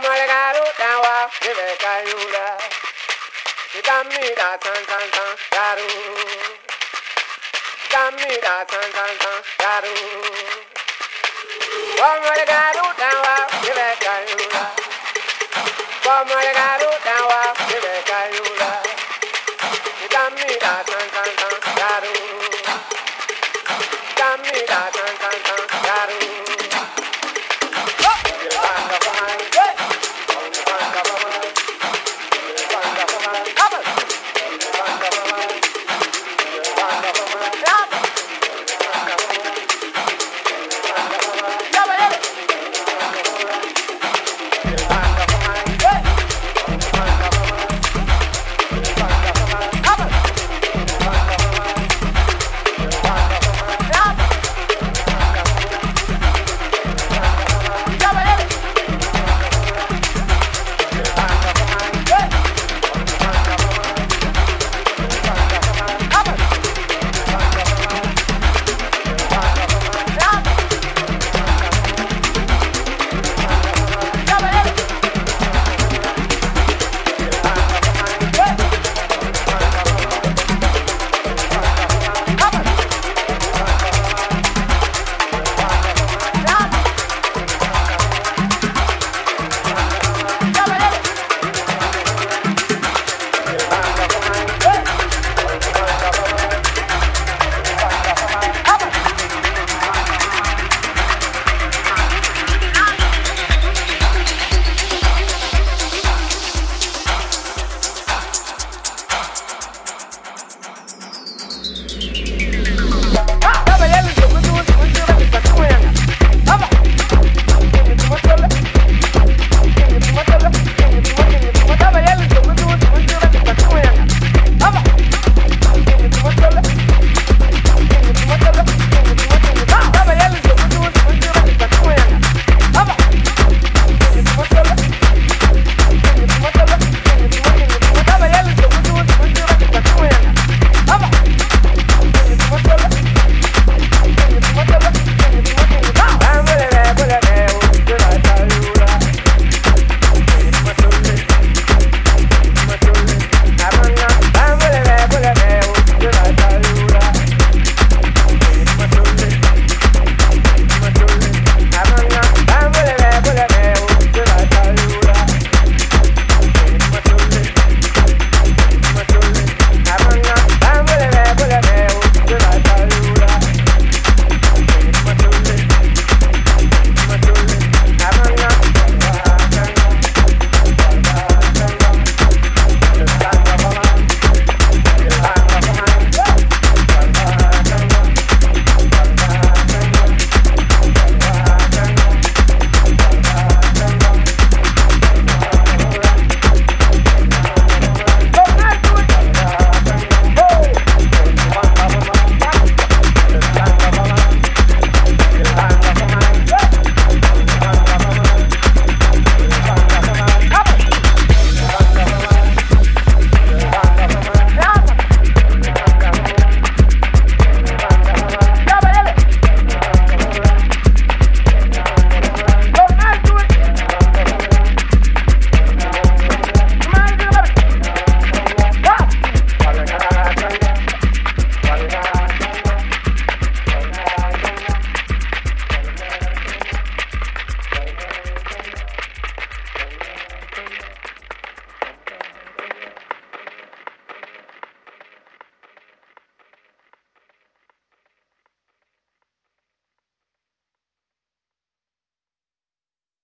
Bomolgaro dawa bebe kayura. Damira san san san daru. Damira san san san daru. Bomolgaro dawa bebe kayura. Wa Bomolgaro